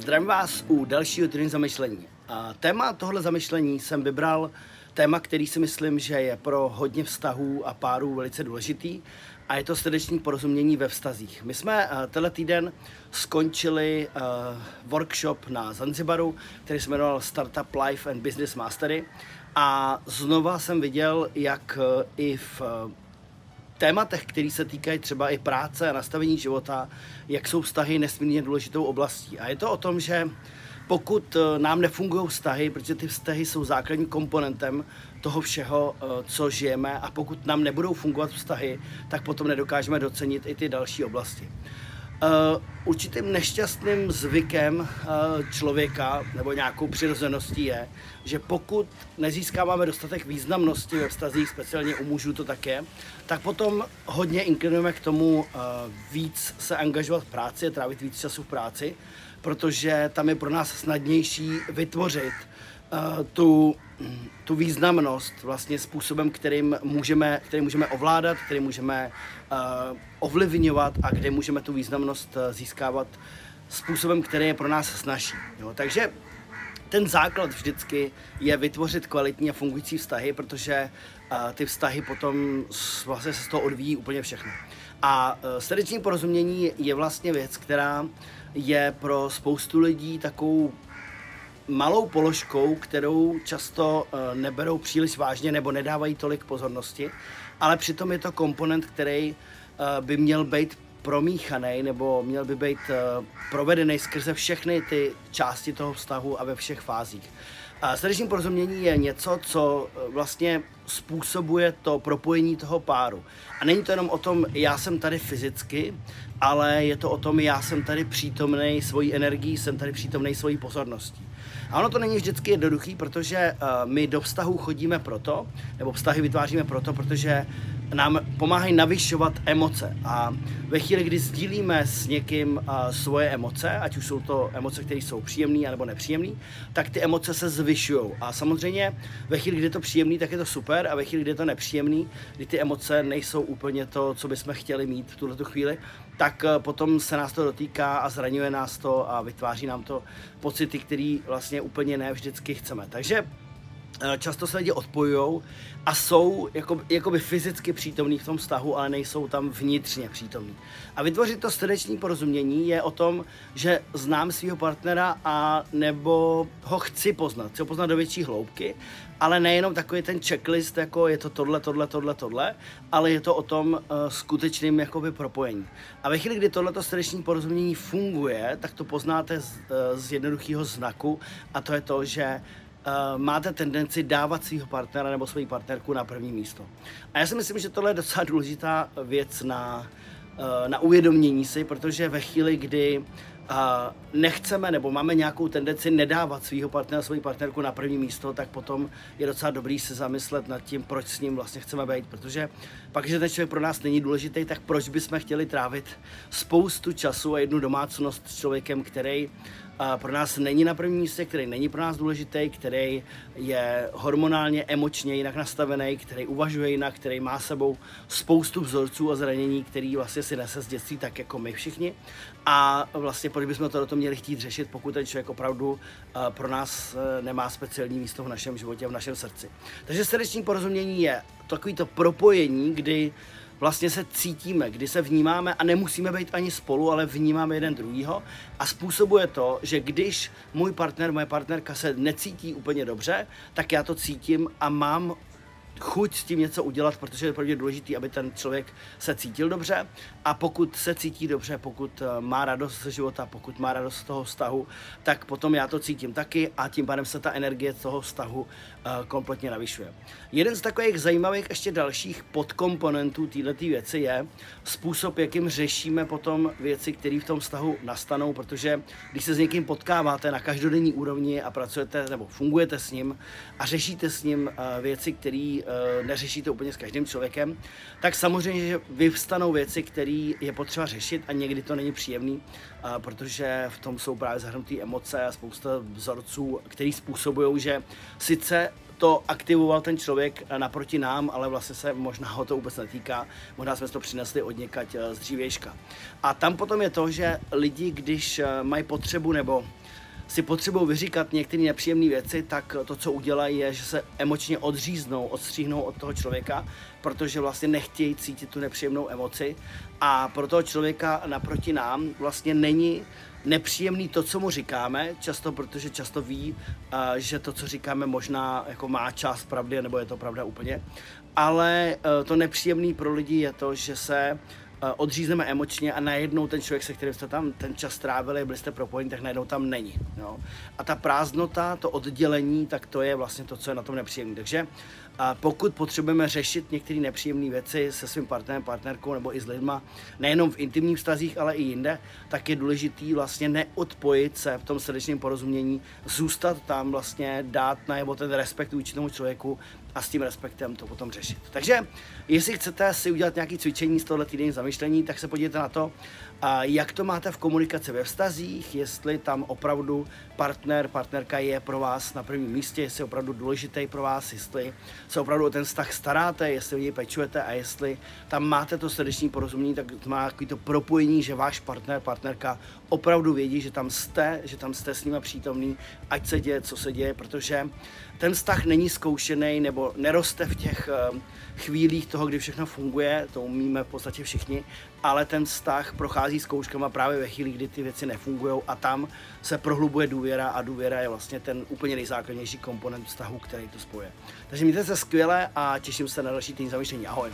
Zdravím vás u dalšího týdne zamyšlení. A téma tohle zamyšlení jsem vybral téma, který si myslím, že je pro hodně vztahů a párů velice důležitý a je to srdeční porozumění ve vztazích. My jsme uh, tenhle týden skončili uh, workshop na Zanzibaru, který se jmenoval Startup Life and Business Mastery a znova jsem viděl, jak uh, i v tématech, které se týkají třeba i práce a nastavení života, jak jsou vztahy nesmírně důležitou oblastí. A je to o tom, že pokud eh, nám nefungují vztahy, protože ty vztahy jsou základním komponentem toho všeho, eh, co žijeme a pokud nám nebudou fungovat vztahy, tak potom nedokážeme docenit i ty další oblasti. Uh, určitým nešťastným zvykem uh, člověka nebo nějakou přirozeností je, že pokud nezískáváme dostatek významnosti ve vztazích, speciálně u mužů to také, tak potom hodně inklinujeme k tomu uh, víc se angažovat v práci a trávit víc času v práci, protože tam je pro nás snadnější vytvořit uh, tu, tu významnost vlastně způsobem, kterým můžeme, který můžeme ovládat, který můžeme uh, ovlivňovat a kde můžeme tu významnost uh, získávat způsobem, který je pro nás snažší. Jo? Takže ten základ vždycky je vytvořit kvalitní a fungující vztahy, protože uh, ty vztahy potom vlastně se z toho odvíjí úplně všechno. A uh, srdeční porozumění je vlastně věc, která je pro spoustu lidí takovou malou položkou, kterou často uh, neberou příliš vážně nebo nedávají tolik pozornosti, ale přitom je to komponent, který uh, by měl být promíchaný nebo měl by být uh, provedený skrze všechny ty části toho vztahu a ve všech fázích. Srdeční porozumění je něco, co vlastně způsobuje to propojení toho páru. A není to jenom o tom, já jsem tady fyzicky, ale je to o tom, já jsem tady přítomný svojí energií, jsem tady přítomný svojí pozorností. A ono to není vždycky jednoduchý, protože uh, my do vztahu chodíme proto, nebo vztahy vytváříme proto, protože nám pomáhají navyšovat emoce. A ve chvíli, kdy sdílíme s někým svoje emoce, ať už jsou to emoce, které jsou příjemné nebo nepříjemné, tak ty emoce se zvyšují. A samozřejmě ve chvíli, kdy je to příjemný, tak je to super, a ve chvíli, kdy je to nepříjemný, kdy ty emoce nejsou úplně to, co bychom chtěli mít v tuto chvíli, tak uh, potom se nás to dotýká a zraňuje nás to a vytváří nám to pocity, které vlastně úplně ne vždycky chceme. Takže často se lidi odpojují a jsou jako, jakoby fyzicky přítomní v tom vztahu, ale nejsou tam vnitřně přítomní. A vytvořit to srdeční porozumění je o tom, že znám svého partnera a nebo ho chci poznat, chci ho poznat do větší hloubky, ale nejenom takový ten checklist, jako je to tohle, tohle, tohle, tohle, ale je to o tom uh, skutečným jakoby propojení. A ve chvíli, kdy tohleto srdeční porozumění funguje, tak to poznáte z, uh, z jednoduchého znaku a to je to, že máte tendenci dávat svého partnera nebo svoji partnerku na první místo. A já si myslím, že tohle je docela důležitá věc na, uh, na uvědomění si, protože ve chvíli, kdy a nechceme nebo máme nějakou tendenci nedávat svého partnera, svoji partnerku na první místo, tak potom je docela dobrý se zamyslet nad tím, proč s ním vlastně chceme být, protože pak, že ten člověk pro nás není důležitý, tak proč bychom chtěli trávit spoustu času a jednu domácnost s člověkem, který pro nás není na prvním místě, který není pro nás důležitý, který je hormonálně, emočně jinak nastavený, který uvažuje jinak, který má sebou spoustu vzorců a zranění, který vlastně si nese z dětství tak jako my všichni. A vlastně proč bychom to do toho měli chtít řešit, pokud ten člověk opravdu pro nás e, nemá speciální místo v našem životě, v našem srdci. Takže srdeční porozumění je takový to propojení, kdy vlastně se cítíme, kdy se vnímáme a nemusíme být ani spolu, ale vnímáme jeden druhýho. A způsobuje to, že když můj partner, moje partnerka se necítí úplně dobře, tak já to cítím a mám chuť s tím něco udělat, protože je pro mě důležité, aby ten člověk se cítil dobře. A pokud se cítí dobře, pokud eh, má radost ze života, pokud má radost z toho vztahu, tak potom já to cítím taky a tím pádem se ta energie toho vztahu kompletně navyšuje. Jeden z takových zajímavých ještě dalších podkomponentů této věci je způsob, jakým řešíme potom věci, které v tom vztahu nastanou, protože když se s někým potkáváte na každodenní úrovni a pracujete nebo fungujete s ním a řešíte s ním uh, věci, které uh, neřešíte úplně s každým člověkem, tak samozřejmě, že vyvstanou věci, které je potřeba řešit a někdy to není příjemný, protože v tom jsou právě zahrnuté emoce a spousta vzorců, které způsobují, že sice to aktivoval ten člověk naproti nám, ale vlastně se možná ho to vůbec netýká. Možná jsme to přinesli od někať z dřívějška. A tam potom je to, že lidi, když mají potřebu nebo si potřebují vyříkat některé nepříjemné věci, tak to, co udělají, je, že se emočně odříznou, odstříhnou od toho člověka, protože vlastně nechtějí cítit tu nepříjemnou emoci a pro toho člověka naproti nám vlastně není nepříjemný to, co mu říkáme, často protože často ví, že to, co říkáme, možná jako má část pravdy, nebo je to pravda úplně. Ale e, to nepříjemný pro lidi je to, že se odřízneme emočně a najednou ten člověk, se kterým jste tam ten čas strávili, byli jste propojeni, tak najednou tam není. Jo? A ta prázdnota, to oddělení, tak to je vlastně to, co je na tom nepříjemné. Takže a pokud potřebujeme řešit některé nepříjemné věci se svým partnerem, partnerkou nebo i s lidma, nejenom v intimních vztazích, ale i jinde, tak je důležitý vlastně neodpojit se v tom srdečném porozumění, zůstat tam vlastně, dát najevo ten respekt vůči tomu člověku a s tím respektem to potom řešit. Takže jestli chcete si udělat nějaké cvičení z tohle týdenní zamyšlení, tak se podívejte na to, jak to máte v komunikaci ve vztazích, jestli tam opravdu partner, partnerka je pro vás na prvním místě, jestli je opravdu důležitý pro vás, jestli se opravdu o ten vztah staráte, jestli o něj pečujete a jestli tam máte to srdeční porozumění, tak to má takový to propojení, že váš partner, partnerka opravdu vědí, že tam jste, že tam jste s nimi přítomný, ať se děje, co se děje, protože ten vztah není zkoušený nebo neroste v těch uh, chvílích toho, kdy všechno funguje, to umíme v podstatě všichni, ale ten vztah prochází zkouškama právě ve chvíli, kdy ty věci nefungují a tam se prohlubuje důvěra a důvěra je vlastně ten úplně nejzákladnější komponent vztahu, který to spojuje. Takže mějte se skvěle a těším se na další týden zamýšlení. Ahoj!